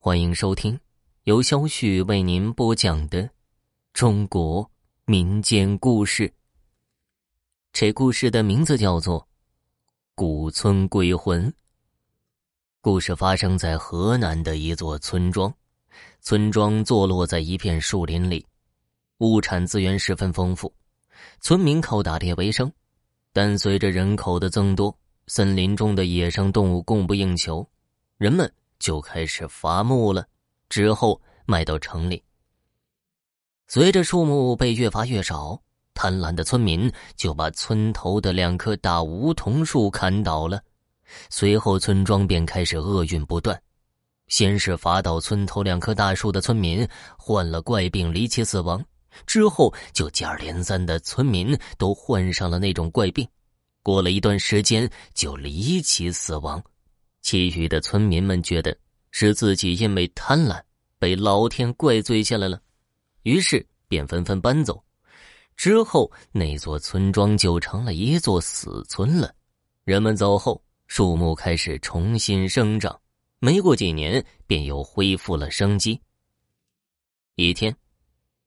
欢迎收听由肖旭为您播讲的中国民间故事。这故事的名字叫做《古村鬼魂》。故事发生在河南的一座村庄，村庄坐落在一片树林里，物产资源十分丰富，村民靠打猎为生。但随着人口的增多，森林中的野生动物供不应求，人们。就开始伐木了，之后卖到城里。随着树木被越伐越少，贪婪的村民就把村头的两棵大梧桐树砍倒了。随后，村庄便开始厄运不断。先是伐倒村头两棵大树的村民患了怪病离奇死亡，之后就接二连三的村民都患上了那种怪病，过了一段时间就离奇死亡。其余的村民们觉得是自己因为贪婪被老天怪罪下来了，于是便纷纷搬走。之后，那座村庄就成了一座死村了。人们走后，树木开始重新生长，没过几年便又恢复了生机。一天，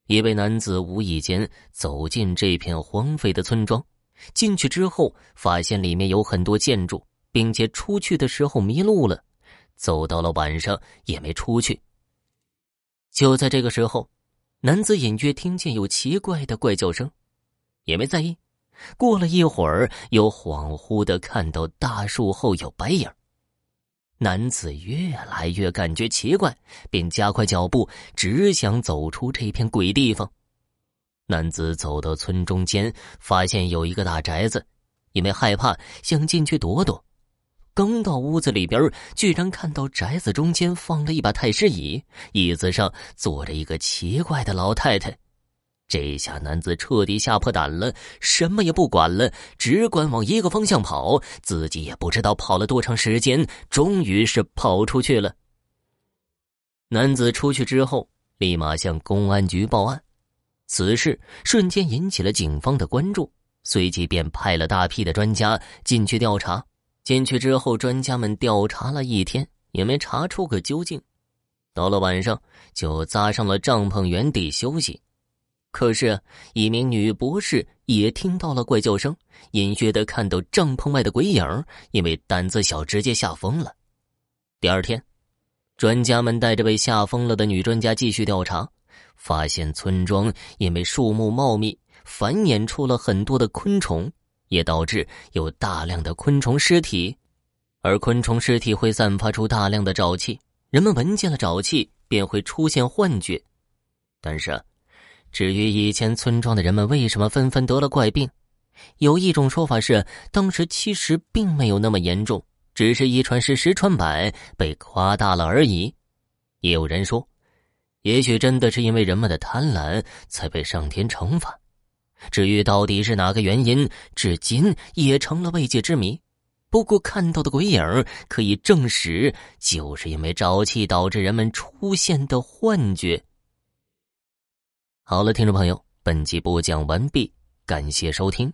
一位男子无意间走进这片荒废的村庄，进去之后发现里面有很多建筑。并且出去的时候迷路了，走到了晚上也没出去。就在这个时候，男子隐约听见有奇怪的怪叫声，也没在意。过了一会儿，又恍惚的看到大树后有白影。男子越来越感觉奇怪，便加快脚步，只想走出这片鬼地方。男子走到村中间，发现有一个大宅子，因为害怕，想进去躲躲。刚到屋子里边，居然看到宅子中间放了一把太师椅，椅子上坐着一个奇怪的老太太。这下男子彻底吓破胆了，什么也不管了，只管往一个方向跑。自己也不知道跑了多长时间，终于是跑出去了。男子出去之后，立马向公安局报案，此事瞬间引起了警方的关注，随即便派了大批的专家进去调查。进去之后，专家们调查了一天，也没查出个究竟。到了晚上，就扎上了帐篷，原地休息。可是，一名女博士也听到了怪叫声，隐约的看到帐篷外的鬼影，因为胆子小，直接吓疯了。第二天，专家们带着被吓疯了的女专家继续调查，发现村庄因为树木茂密，繁衍出了很多的昆虫。也导致有大量的昆虫尸体，而昆虫尸体会散发出大量的沼气，人们闻见了沼气便会出现幻觉。但是，至于以前村庄的人们为什么纷纷得了怪病，有一种说法是，当时其实并没有那么严重，只是一传十，十传百，被夸大了而已。也有人说，也许真的是因为人们的贪婪才被上天惩罚。至于到底是哪个原因，至今也成了未解之谜。不过看到的鬼影可以证实，就是因为沼气导致人们出现的幻觉。好了，听众朋友，本集播讲完毕，感谢收听。